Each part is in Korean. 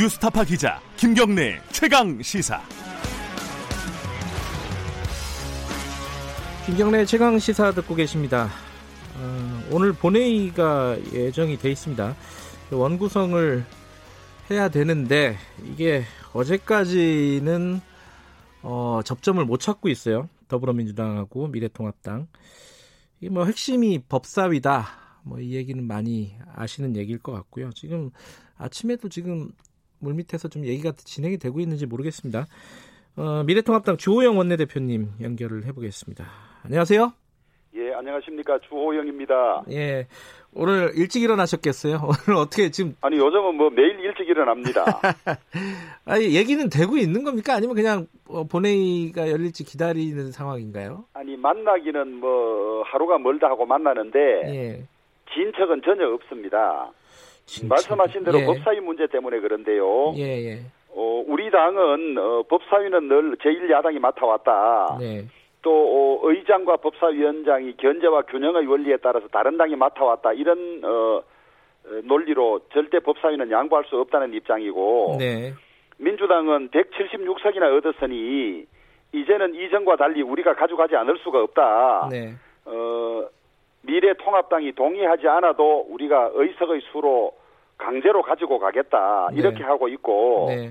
뉴스타파 기자 김경래 최강 시사. 김경래 최강 시사 듣고 계십니다. 어, 오늘 본회의가 예정이 돼 있습니다. 원구성을 해야 되는데 이게 어제까지는 어, 접점을 못 찾고 있어요. 더불어민주당하고 미래통합당. 이 뭐 핵심이 법사위다. 뭐 이 얘기는 많이 아시는 얘기일 것 같고요. 지금 아침에도 지금 물밑에서 좀 얘기가 진행이 되고 있는지 모르겠습니다. 어, 미래통합당 주호영 원내대표님 연결을 해보겠습니다. 안녕하세요. 예, 안녕하십니까. 주호영입니다. 예. 오늘 일찍 일어나셨겠어요? 오늘 어떻게 지금. 아니, 요즘은 뭐 매일 일찍 일어납니다. 아니, 얘기는 되고 있는 겁니까? 아니면 그냥 어, 본회의가 열릴지 기다리는 상황인가요? 아니, 만나기는 뭐 하루가 멀다 하고 만나는데. 예. 진척은 전혀 없습니다. 진척. 말씀하신 대로 예. 법사위 문제 때문에 그런데요. 예, 예. 어, 우리 당은 어, 법사위는 늘 제1야당이 맡아왔다. 네. 또 어, 의장과 법사위원장이 견제와 균형의 원리에 따라서 다른 당이 맡아왔다. 이런 어, 어, 논리로 절대 법사위는 양보할 수 없다는 입장이고 네. 민주당은 176석이나 얻었으니 이제는 이전과 달리 우리가 가져가지 않을 수가 없다. 네. 어, 미래통합당이 동의하지 않아도 우리가 의석의 수로 강제로 가지고 가겠다. 네. 이렇게 하고 있고 네.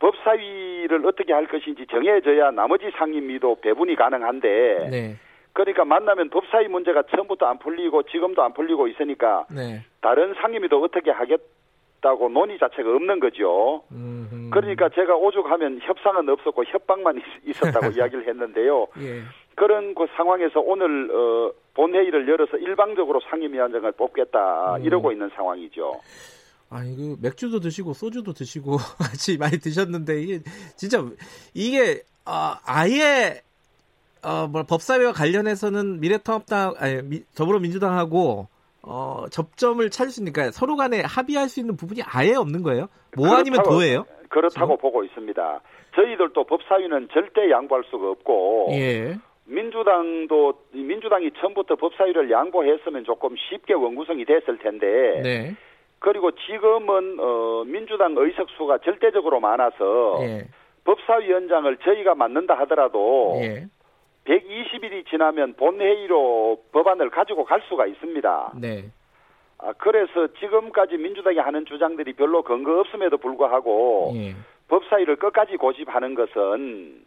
법사위를 어떻게 할 것인지 정해져야 나머지 상임위도 배분이 가능한데 네. 그러니까 만나면 법사위 문제가 처음부터 안 풀리고 지금도 안 풀리고 있으니까 네. 다른 상임위도 어떻게 하겠다고 논의 자체가 없는 거죠. 음, 그러니까 제가 오죽하면 협상은 없었고 협박만 있- 있었다고 이야기를 했는데요. 예. 그런 그 상황에서 오늘 어, 본회의를 열어서 일방적으로 상임위원장을 뽑겠다 음. 이러고 있는 상황이죠. 아니 그 맥주도 드시고 소주도 드시고 같이 많이 드셨는데 이게 진짜 이게 어, 아예 어뭐 법사위와 관련해서는 미래통합당 아니 미- 더불어민주당하고 어 접점을 찾을 수 있으니까 서로 간에 합의할 수 있는 부분이 아예 없는 거예요? 뭐 아니면 도예요? 그렇다고 보고 있습니다. 저희들도 법사위는 절대 양보할 수가 없고 예. 민주당도 이 민주당이 처음부터 법사위를 양보했으면 조금 쉽게 원구성이 됐을 텐데 네. 그리고 지금은 어, 민주당 의석수가 절대적으로 많아서 예. 법사위원장을 저희가 맡는다 하더라도 예. 120일이 지나면 본회의로 법안을 가지고 갈 수가 있습니다. 네. 아, 그래서 지금까지 민주당이 하는 주장들이 별로 근거 없음에도 불구하고 예. 법사위를 끝까지 고집하는 것은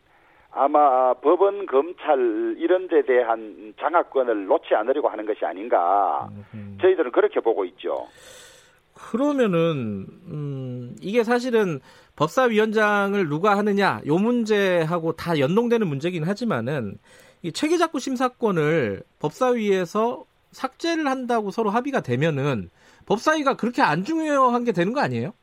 아마 법원, 검찰 이런 데 대한 장악권을 놓지 않으려고 하는 것이 아닌가. 음. 저희들은 그렇게 보고 있죠. 그러면은 음, 이게 사실은 법사위원장을 누가 하느냐 요 문제하고 다 연동되는 문제긴 하지만은 이 체계작구 심사권을 법사위에서 삭제를 한다고 서로 합의가 되면은 법사위가 그렇게 안 중요한 게 되는 거 아니에요?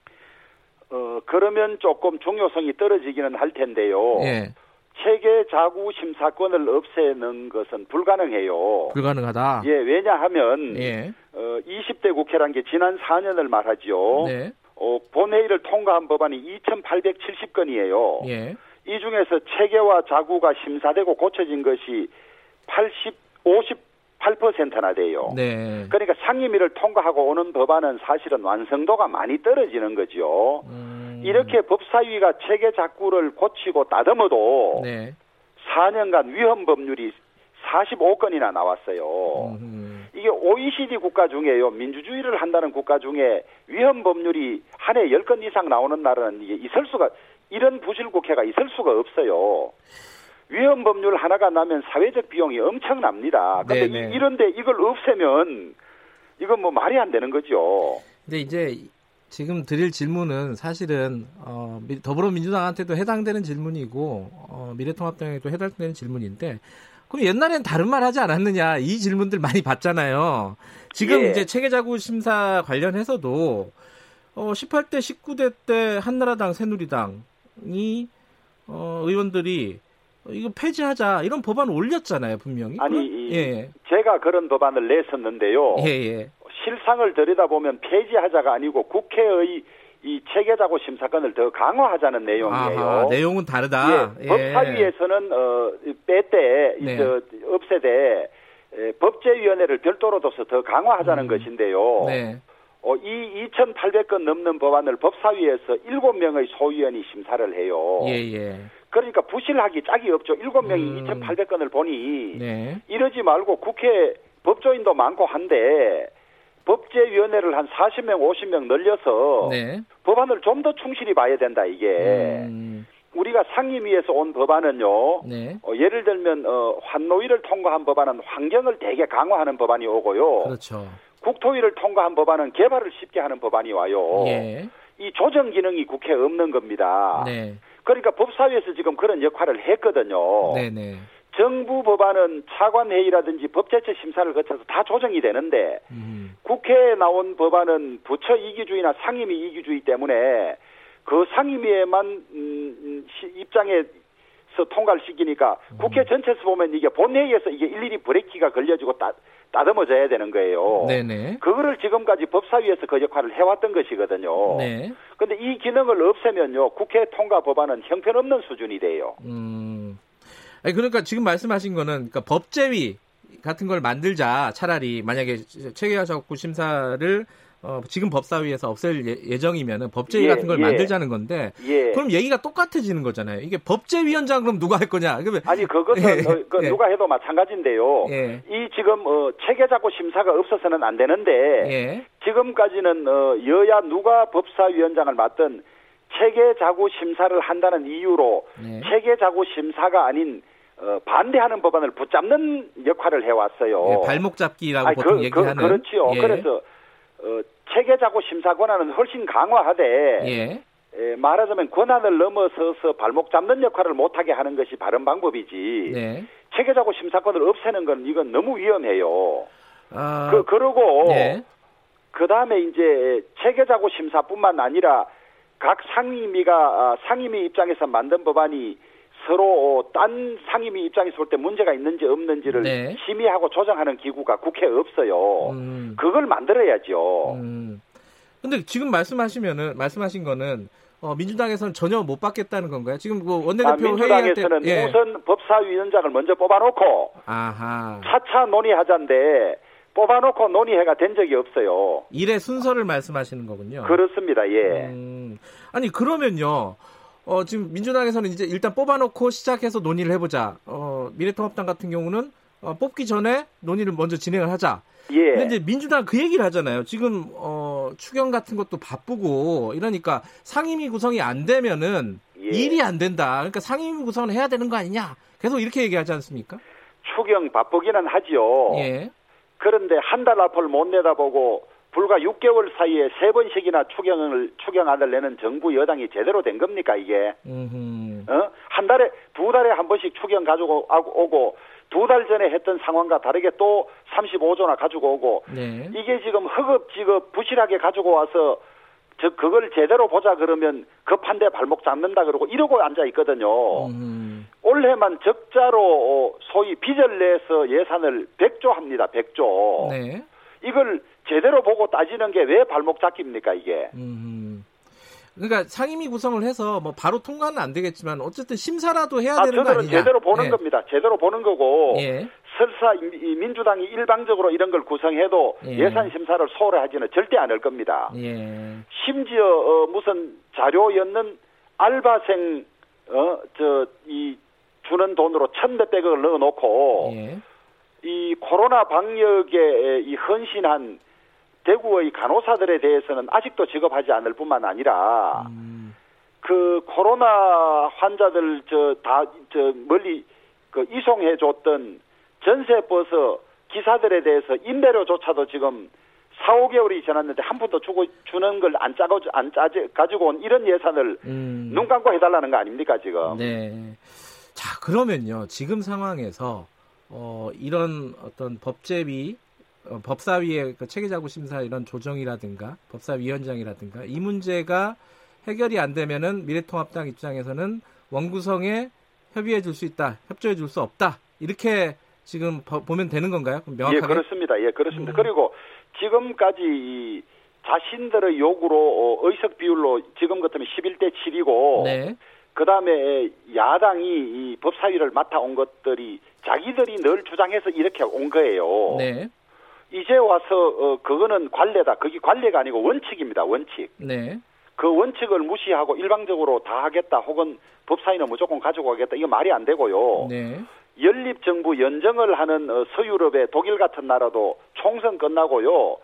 어, 그러면 조금 중요성이 떨어지기는 할 텐데요. 예, 체계 자구 심사권을 없애는 것은 불가능해요. 불가능하다. 예, 왜냐하면 예, 어, 20대 국회란 게 지난 4년을 말하지요. 네, 어, 본회의를 통과한 법안이 2,870건이에요. 예, 이 중에서 체계와 자구가 심사되고 고쳐진 것이 80, 58%나 돼요. 네. 그러니까 상임위를 통과하고 오는 법안은 사실은 완성도가 많이 떨어지는 거죠. 음, 이렇게 법사위가 체계 자구를 고치고 따듬어도 네. 4년간 위헌 법률이 45건이나 나왔어요. 음, 이게 OECD 국가 중에요. 민주주의를 한다는 국가 중에 위헌 법률이 한 해 10건 이상 나오는 나라는 이게 있을 수가 이런 부실 국회가 있을 수가 없어요. 위헌 법률 하나가 나면 사회적 비용이 엄청납니다. 근데 네네. 이- 이런데 이걸 없애면 이건 뭐 말이 안 되는 거죠. 근데 이제 지금 드릴 질문은 사실은 어, 미- 더불어민주당한테도 해당되는 질문이고 어, 미래통합당에도 해당되는 질문인데 그럼 옛날엔 다른 말 하지 않았느냐 이 질문들 많이 받잖아요. 지금 예. 이제 체계자구 심사 관련해서도 어, 18대 19대 때 한나라당 새누리당이 어, 의원들이 어, 이거 폐지하자 이런 법안 올렸잖아요 분명히. 아니, 예, 제가 그런 법안을 냈었는데요. 예, 예, 실상을 들여다보면 폐지하자가 아니고 국회의 이 체계자구 심사권을 더 강화하자는 내용이에요. 아하, 내용은 다르다. 예, 법사위에서는 어, 빼때 네. 저, 없애되 에, 법제위원회를 별도로 둬서 더 강화하자는 음. 것인데요. 네, 어, 이 2,800건 넘는 법안을 법사위에서 7명의 소위원이 심사를 해요. 예, 예. 그러니까 부실하기 짝이 없죠. 7명이 음. 2,800건을 보니 네. 이러지 말고 국회 법조인도 많고 한데 법제위원회를 한 40명, 50명 늘려서 네. 법안을 좀 더 충실히 봐야 된다 이게. 음, 우리가 상임위에서 온 법안은요. 네. 어, 예를 들면 어, 환노위를 통과한 법안은 환경을 되게 강화하는 법안이 오고요. 그렇죠. 국토위를 통과한 법안은 개발을 쉽게 하는 법안이 와요. 예. 이 조정 기능이 국회에 없는 겁니다. 네. 그러니까 법사위에서 지금 그런 역할을 했거든요. 네, 네. 정부 법안은 차관회의라든지 법제처 심사를 거쳐서 다 조정이 되는데 음, 국회에 나온 법안은 부처 이기주의나 상임위 이기주의 때문에 그 상임위에만 음, 음, 시- 입장에서 통과를 시키니까 국회 전체에서 보면 이게 본회의에서 이게 일일이 브레이크가 걸려지고 따, 따듬어져야 되는 거예요. 네, 네. 그거를 지금까지 법사위에서 그 역할을 해왔던 것이거든요. 네. 근데 이 기능을 없애면요 국회 통과 법안은 형편없는 수준이 돼요. 음. 아니 그러니까 지금 말씀하신 거는 그러니까 법제위 같은 걸 만들자 차라리 만약에 체계화적구 심사를 어, 지금 법사위에서 없앨 예, 정이면 법제위 예, 같은 걸 예. 만들자는 건데 예. 그럼 얘기가 똑같아지는 거잖아요. 이게 법제위원장 그럼 누가 할 거냐? 그러면 아니 그것은 예, 어, 그 예. 누가 해도 마찬가지인데요. 예. 이 지금 어, 체계자구 심사가 없어서는 안 되는데 예. 지금까지는 어, 여야 누가 법사위원장을 맡든 체계 자구 심사를 한다는 이유로 네. 체계 자구 심사가 아닌 어, 반대하는 법안을 붙잡는 역할을 해왔어요. 예, 발목 잡기라고 아니, 보통 그, 얘기하는 그, 그렇지요. 예. 그래서 어, 체계 자구 심사 권한은 훨씬 강화하되 예. 에, 말하자면 권한을 넘어서서 발목 잡는 역할을 못하게 하는 것이 바른 방법이지. 네. 체계 자구 심사권을 없애는 건 이건 너무 위험해요. 아, 그 그러고 예. 그 다음에 이제 체계 자구 심사뿐만 아니라 각 상임위가 아, 상임위 입장에서 만든 법안이 서로 어, 딴 상임위 입장에서 볼 때 문제가 있는지 없는지를 네. 심의하고 조정하는 기구가 국회에 없어요. 음. 그걸 만들어야죠. 음. 근데 지금 말씀하시면은 말씀하신 거는 어, 민주당에서는 전혀 못 받겠다는 건가요? 지금 그 아, 원내대표 회의할 때 예. 우선 법사위원장을 먼저 뽑아놓고 아하. 차차 논의하자인데 뽑아놓고 논의회가 된 적이 없어요. 일의 순서를 말씀하시는 거군요. 그렇습니다. 예. 음, 아니 그러면요. 어, 지금 민주당에서는 이제 일단 뽑아놓고 시작해서 논의를 해보자. 어, 미래통합당 같은 경우는 어, 뽑기 전에 논의를 먼저 진행을 하자. 예. 근데 이제 민주당 그 얘기를 하잖아요. 지금 어, 추경 같은 것도 바쁘고 이러니까 상임위 구성이 안 되면은 예. 일이 안 된다. 그러니까 상임위 구성을 해야 되는 거 아니냐. 계속 이렇게 얘기하지 않습니까? 추경 바쁘기는 하지요. 예. 그런데 한 달 앞을 못 내다보고 불과 6개월 사이에 세 번씩이나 추경을 추경안을 내는 정부 여당이 제대로 된 겁니까 이게? 음. 어? 한 달에 두 달에 한 번씩 추경 가지고 오고 두 달 전에 했던 상황과 다르게 또 35조나 가지고 오고 네. 이게 지금 허겁지겁 부실하게 가지고 와서 저 그걸 제대로 보자 그러면 급한데 발목 잡는다 그러고 이러고 앉아 있거든요. 음. 올해만 적자로 어, 소위 빚을 내서 예산을 100조 합니다. 100조. 네. 이걸 제대로 보고 따지는 게 왜 발목 잡기입니까 이게? 음. 그러니까 상임위 구성을 해서 뭐 바로 통과는 안 되겠지만 어쨌든 심사라도 해야 아, 되는 거 아니냐? 제대로 보는 예. 겁니다. 제대로 보는 거고 예. 설사 민주당이 일방적으로 이런 걸 구성해도 예. 예. 산 심사를 소홀히 하지는 절대 않을 겁니다. 예. 심지어 어, 무슨 자료였는 알바생 어 저 이 주는 돈으로 천몇백억을 넣어놓고 예. 이 코로나 방역에 이 헌신한 대구의 간호사들에 대해서는 아직도 지급하지 않을 뿐만 아니라 음. 그 코로나 환자들 저 다저 멀리 그 이송해 줬던 전세 버스 기사들에 대해서 임대료조차도 지금 4, 5개월이 지났는데 한 푼도 주고 주는 걸 안 짜고 안 짜지 가지고 온 이런 예산을 음. 눈 감고 해달라는 거 아닙니까 지금? 네. 자, 그러면요. 지금 상황에서 어, 이런 어떤 법제위 어, 법사위의 그 체계자구 심사 이런 조정이라든가 법사위원장이라든가 이 문제가 해결이 안 되면은 미래통합당 입장에서는 원구성에 협의해 줄 수 있다, 협조해 줄 수 없다 이렇게 지금 버- 보면 되는 건가요? 그럼 명확하게. 예, 그렇습니다. 예, 그렇습니다. 음. 그리고 지금까지 이 자신들의 요구로 어, 의석 비율로 지금 같으면 11대 7이고 네. 그다음에 야당이 이 법사위를 맡아 온 것들이 자기들이 늘 주장해서 이렇게 온 거예요. 네. 이제 와서 어, 그거는 관례다. 그게 관례가 아니고 원칙입니다. 원칙. 네. 그 원칙을 무시하고 일방적으로 다 하겠다 혹은 법사위는 무조건 가지고 가겠다. 이거 말이 안 되고요. 네. 연립 정부 연정을 하는 어, 서유럽의 독일 같은 나라도 총선 끝나고요.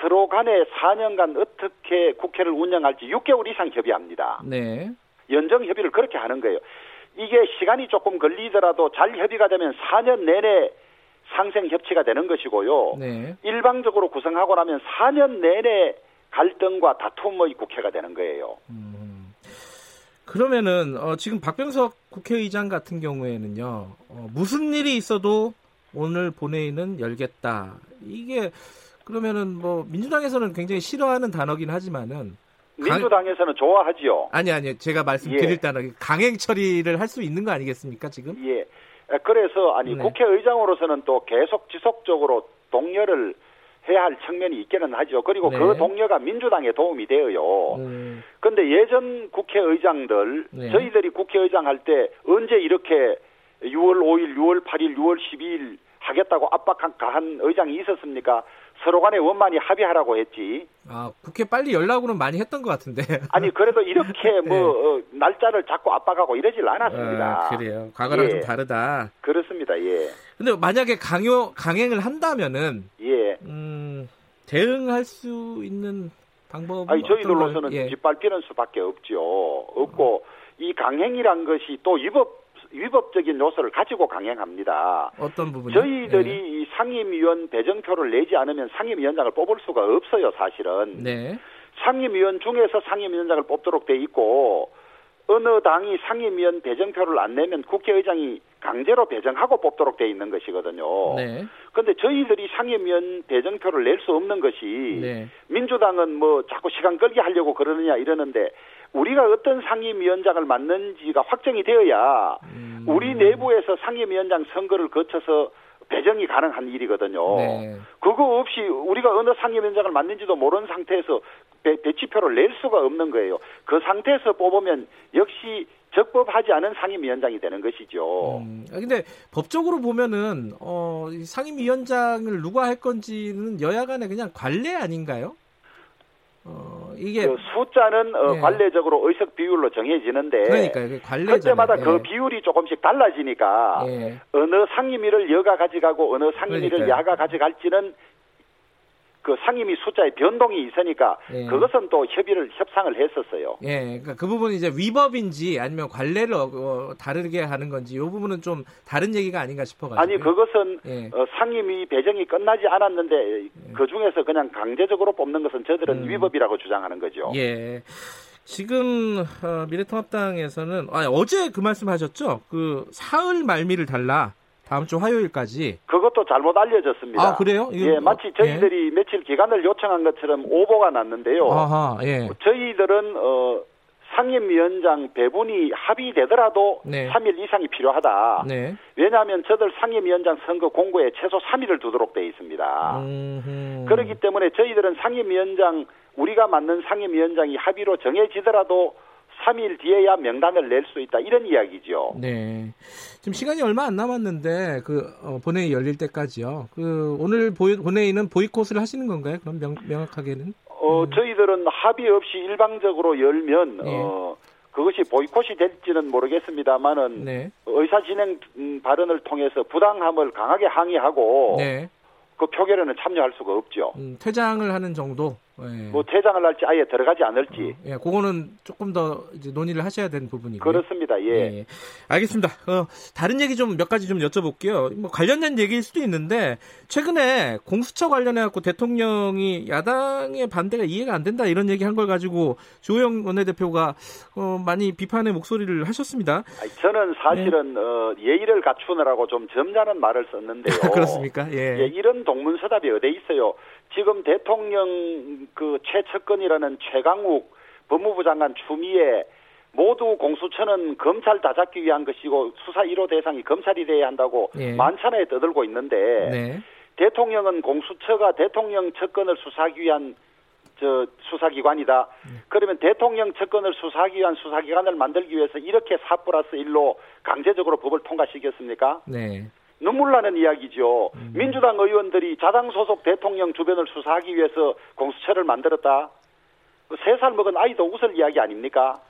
서로 간에 4년간 어떻게 국회를 운영할지 6개월 이상 협의합니다. 네. 연정 협의를 그렇게 하는 거예요. 이게 시간이 조금 걸리더라도 잘 협의가 되면 4년 내내 상생 협치가 되는 것이고요. 네. 일방적으로 구성하고 나면 4년 내내 갈등과 다툼의 국회가 되는 거예요. 음. 그러면은 어, 지금 박병석 국회의장 같은 경우에는요 어, 무슨 일이 있어도 오늘 본회의는 열겠다. 이게 그러면은 뭐 민주당에서는 굉장히 싫어하는 단어긴 하지만은 민주당에서는 좋아하지요. 아니 아니 제가 말씀드릴 예. 단어 강행 처리를 할 수 있는 거 아니겠습니까 지금? 예. 그래서 아니 네. 국회의장으로서는 또 계속 지속적으로 동료를 해야 할 측면이 있기는 하죠. 그리고 네. 그 동료가 민주당에 도움이 되어요. 음, 근데 예전 국회의장들 네. 저희들이 국회의장 할 때 언제 이렇게 6월 5일, 6월 8일, 6월 12일 하겠다고 압박한 의장이 있었습니까? 서로 간에 원만히 합의하라고 했지. 아 국회 빨리 연락으로는 많이 했던 것 같은데. 아니 그래도 이렇게 뭐 어, 날짜를 잡고 압박하고 이러질 않았습니다. 네. 아, 그래요. 과거랑 예. 좀 다르다. 그렇습니다. 예. 근데 만약에 강요 강행을 한다면은 예. 음, 대응할 수 있는 방법은 아니 저희들로서는? 예. 짓밟히는 수밖에 없죠. 없고 이 강행이란 것이 또 위법 위법적인 요소를 가지고 강행합니다. 어떤 부분이 저희들이 이 상임위원 배정표를 내지 않으면 상임위원장을 뽑을 수가 없어요, 사실은. 네. 상임위원 중에서 상임위원장을 뽑도록 돼 있고 어느 당이 상임위원 배정표를 안 내면 국회의장이 강제로 배정하고 뽑도록 돼 있는 것이거든요. 네. 근데 저희들이 상임위원 배정표를 낼 수 없는 것이 네. 민주당은 뭐 자꾸 시간 끌게 하려고 그러느냐 이러는데 우리가 어떤 상임위원장을 맡는지가 확정이 되어야 음, 우리 내부에서 상임위원장 선거를 거쳐서 배정이 가능한 일이거든요. 네. 그거 없이 우리가 어느 상임위원장을 맡는지도 모르는 상태에서 배, 배치표를 낼 수가 없는 거예요. 그 상태에서 뽑으면 역시 적법하지 않은 상임위원장이 되는 것이죠. 음, 아, 근데 법적으로 보면은 어, 이 상임위원장을 누가 할 건지는 여야 간에 그냥 관례 아닌가요? 어, 이게 그 숫자는 어, 네. 관례적으로 의석 비율로 정해지는데 그러니까 이게 관례잖아요. 그때마다 그 예. 비율이 조금씩 달라지니까 예. 어느 상임위를 여가 가져가고 어느 상임위를 그러니까요. 야가 가져갈지는 그 상임위 숫자의 변동이 있으니까 예. 그것은 또 협의를 협상을 했었어요. 예, 그러니까 그 부분이 이제 위법인지 아니면 관례를 어, 어, 다르게 하는 건지 이 부분은 좀 다른 얘기가 아닌가 싶어가지고. 아니 그것은 예. 어, 상임위 배정이 끝나지 않았는데 그 중에서 그냥 강제적으로 뽑는 것은 저들은 음. 위법이라고 주장하는 거죠. 예. 지금 어, 미래통합당에서는 아, 어제 그 말씀하셨죠? 그 사흘 말미를 달라 다음 주 화요일까지. 그것도 잘못 알려졌습니다. 아 그래요? 이거 예, 어, 마치 저희들이 며칠 기간을 요청한 것처럼 오보가 났는데요. 예. 아하, 예. 저희들은 어, 상임위원장 배분이 합의되더라도 네. 3일 이상이 필요하다. 네. 왜냐하면 저들 상임위원장 선거 공고에 최소 3일을 두도록 돼 있습니다. 음흠. 그렇기 때문에 저희들은 상임위원장 우리가 맞는 상임위원장이 합의로 정해지더라도 3일 뒤에야 명단을 낼 수 있다 이런 이야기죠. 네. 지금 시간이 얼마 안 남았는데 그 어, 본회의 열릴 때까지요. 그 오늘 보이, 본회의는 보이콧을 하시는 건가요? 그럼 명, 명확하게는? 어, 저희들은 합의 없이 일방적으로 열면 네. 어, 그것이 보이콧이 될지는 모르겠습니다만은 네. 의사 진행 음, 발언을 통해서 부당함을 강하게 항의하고 네. 그 표결에는 참여할 수가 없죠. 음, 퇴장을 하는 정도. 예. 뭐 퇴장을 할지 아예 들어가지 않을지 예, 그거는 조금 더 이제 논의를 하셔야 되는 부분이고요. 그렇습니다. 예. 예, 알겠습니다. 어, 다른 얘기 좀 몇 가지 좀 여쭤볼게요. 뭐 관련된 얘기일 수도 있는데 최근에 공수처 관련해 갖고 대통령이 야당의 반대가 이해가 안 된다 이런 얘기 한 걸 가지고 조영 원내대표가 어, 많이 비판의 목소리를 하셨습니다. 저는 사실은 어, 예의를 갖추느라고 좀 점잖은 말을 썼는데요. 네. 그렇습니까? 예. 예, 이런 동문서답이 어디 있어요? 지금 대통령 그 최측근이라는 최강욱 법무부 장관 추미애 모두 공수처는 검찰 다 잡기 위한 것이고 수사 1호 대상이 검찰이 돼야 한다고 예. 만찬에 떠들고 있는데 네. 대통령은 공수처가 대통령 측근을 수사하기 위한 저 수사기관이다. 네. 그러면 대통령 측근을 수사하기 위한 수사기관을 만들기 위해서 이렇게 4 플러스 1로 강제적으로 법을 통과시켰습니까? 네. 눈물 나는 이야기죠. 음. 민주당 의원들이 자당 소속 대통령 주변을 수사하기 위해서 공수처를 만들었다. 그 세살 먹은 아이도 웃을 이야기 아닙니까?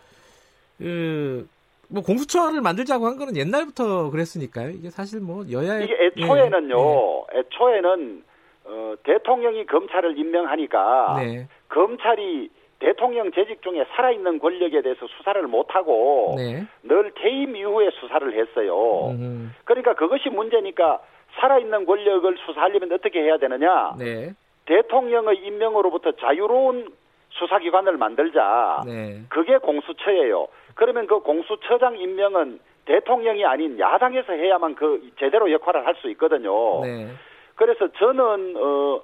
그, 뭐 공수처를 만들자고 한 거는 옛날부터 그랬으니까요. 이게 사실 뭐 여야의 이게 애초에는요. 예, 예. 애초에는 어, 대통령이 검찰을 임명하니까 네. 검찰이 대통령 재직 중에 살아있는 권력에 대해서 수사를 못하고 네. 늘 퇴임 이후에 수사를 했어요. 음흠. 그러니까 그것이 문제니까 살아있는 권력을 수사하려면 어떻게 해야 되느냐? 네. 대통령의 임명으로부터 자유로운 수사기관을 만들자. 네. 그게 공수처예요. 그러면 그 공수처장 임명은 대통령이 아닌 야당에서 해야만 그 제대로 역할을 할 수 있거든요. 네. 그래서 저는 어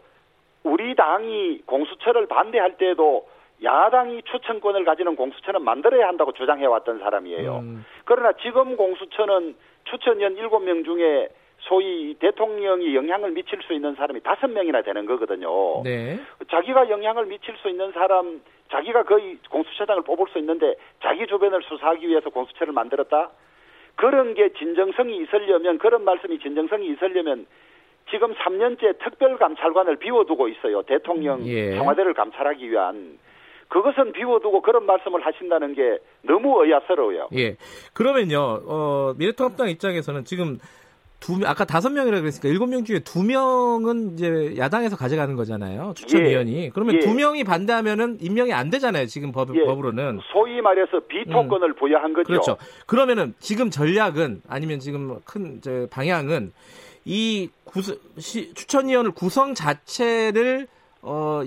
우리 당이 공수처를 반대할 때도 야당이 추천권을 가지는 공수처는 만들어야 한다고 주장해왔던 사람이에요. 음. 그러나 지금 공수처는 추천위원 7명 중에 소위 대통령이 영향을 미칠 수 있는 사람이 다섯 명이나 되는 거거든요. 네. 자기가 영향을 미칠 수 있는 사람, 자기가 거의 공수처장을 뽑을 수 있는데 자기 주변을 수사하기 위해서 공수처를 만들었다? 그런 게 진정성이 있으려면, 그런 말씀이 진정성이 있으려면 지금 3년째 특별감찰관을 비워두고 있어요. 대통령 예. 청와대를 감찰하기 위한. 그것은 비워두고 그런 말씀을 하신다는 게 너무 의아스러워요. 예. 그러면요, 어, 미래통합당 입장에서는 지금 두 아까 다섯 명이라 그랬으니까 일곱 명 중에 두 명은 이제 야당에서 가져가는 거잖아요. 추천위원이. 예. 그러면 예. 두 명이 반대하면은 임명이 안 되잖아요. 지금 법, 예. 법으로는. 소위 말해서 비토권을 음. 부여한 거죠. 그렇죠. 그러면은 지금 전략은 아니면 지금 큰 방향은 이 구수, 시, 추천위원을 구성 자체를 어,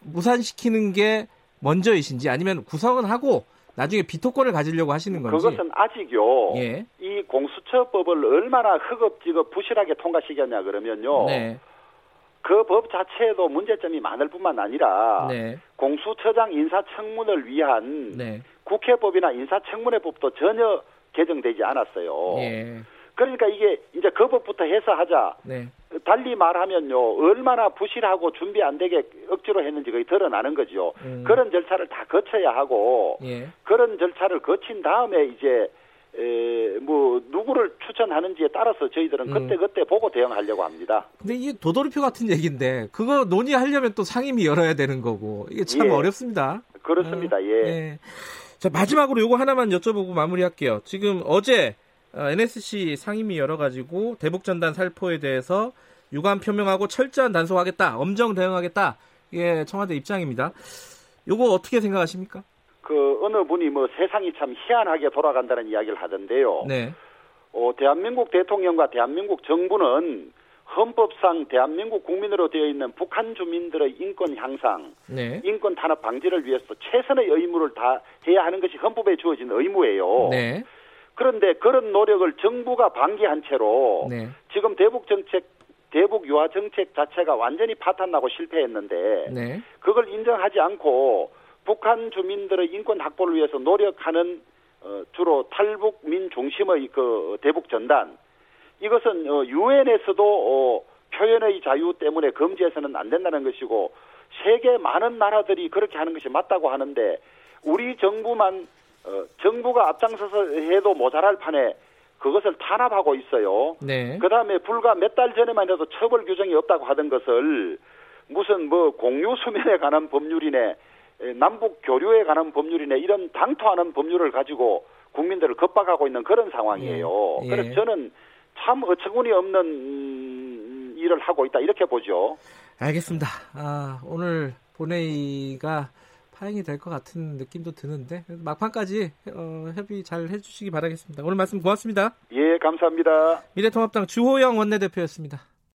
무산시키는 게 먼저이신지 아니면 구성은 하고 나중에 비토권을 가지려고 하시는 건지 그것은 아직요. 예. 이 공수처법을 얼마나 허겁지겁 부실하게 통과시켰냐 그러면요. 네. 그 법 자체에도 문제점이 많을 뿐만 아니라 네. 공수처장 인사청문을 위한 네. 국회법이나 인사청문회법도 전혀 개정되지 않았어요. 예. 그러니까 이게 이제 그 법부터 해서 하자. 네. 달리 말하면요 얼마나 부실하고 준비 안 되게 억지로 했는지 거의 드러나는 거죠. 음. 그런 절차를 다 거쳐야 하고 예. 그런 절차를 거친 다음에 이제 에, 뭐 누구를 추천하는지에 따라서 저희들은 음. 그때 그때 보고 대응하려고 합니다. 근데 이게 도돌이표 같은 얘기인데 그거 논의하려면 또 상임위 열어야 되는 거고 이게 참 예. 어렵습니다. 그렇습니다. 어, 예. 예. 자 마지막으로 요거 하나만 여쭤보고 마무리할게요. 지금 어제 NSC 어, 상임위 열어가지고 대북전단 살포에 대해서 유감 표명하고 철저한 단속하겠다, 엄정 대응하겠다. 이게 청와대 입장입니다. 요거 어떻게 생각하십니까? 그 어느 분이 뭐 세상이 참 희한하게 돌아간다는 이야기를 하던데요. 네. 어, 대한민국 대통령과 대한민국 정부는 헌법상 대한민국 국민으로 되어 있는 북한 주민들의 인권 향상, 네. 인권 탄압 방지를 위해서 최선의 의무를 다 해야 하는 것이 헌법에 주어진 의무예요. 네. 그런데 그런 노력을 정부가 방기한 채로 네. 지금 대북 정책 대북 유화 정책 자체가 완전히 파탄나고 실패했는데 네. 그걸 인정하지 않고 북한 주민들의 인권 확보를 위해서 노력하는 어, 주로 탈북민 중심의 그 대북 전단 이것은 어, 유엔에서도 어, 표현의 자유 때문에 금지해서는 안 된다는 것이고 세계 많은 나라들이 그렇게 하는 것이 맞다고 하는데 우리 정부만 어, 정부가 앞장서서 해도 모자랄 판에 그것을 탄압하고 있어요. 네. 그 다음에 불과 몇 달 전에만 해도 처벌 규정이 없다고 하던 것을 무슨 뭐 공유 수면에 관한 법률이네, 남북 교류에 관한 법률이네 이런 당토하는 법률을 가지고 국민들을 겁박하고 있는 그런 상황이에요. 예. 그래서 저는 참 어처구니 없는 일을 하고 있다 이렇게 보죠. 알겠습니다. 아, 오늘 본회의가 파행이 될 것 같은 느낌도 드는데 막판까지 어, 협의 잘 해주시기 바라겠습니다. 오늘 말씀 고맙습니다. 예, 감사합니다. 미래통합당 주호영 원내대표였습니다.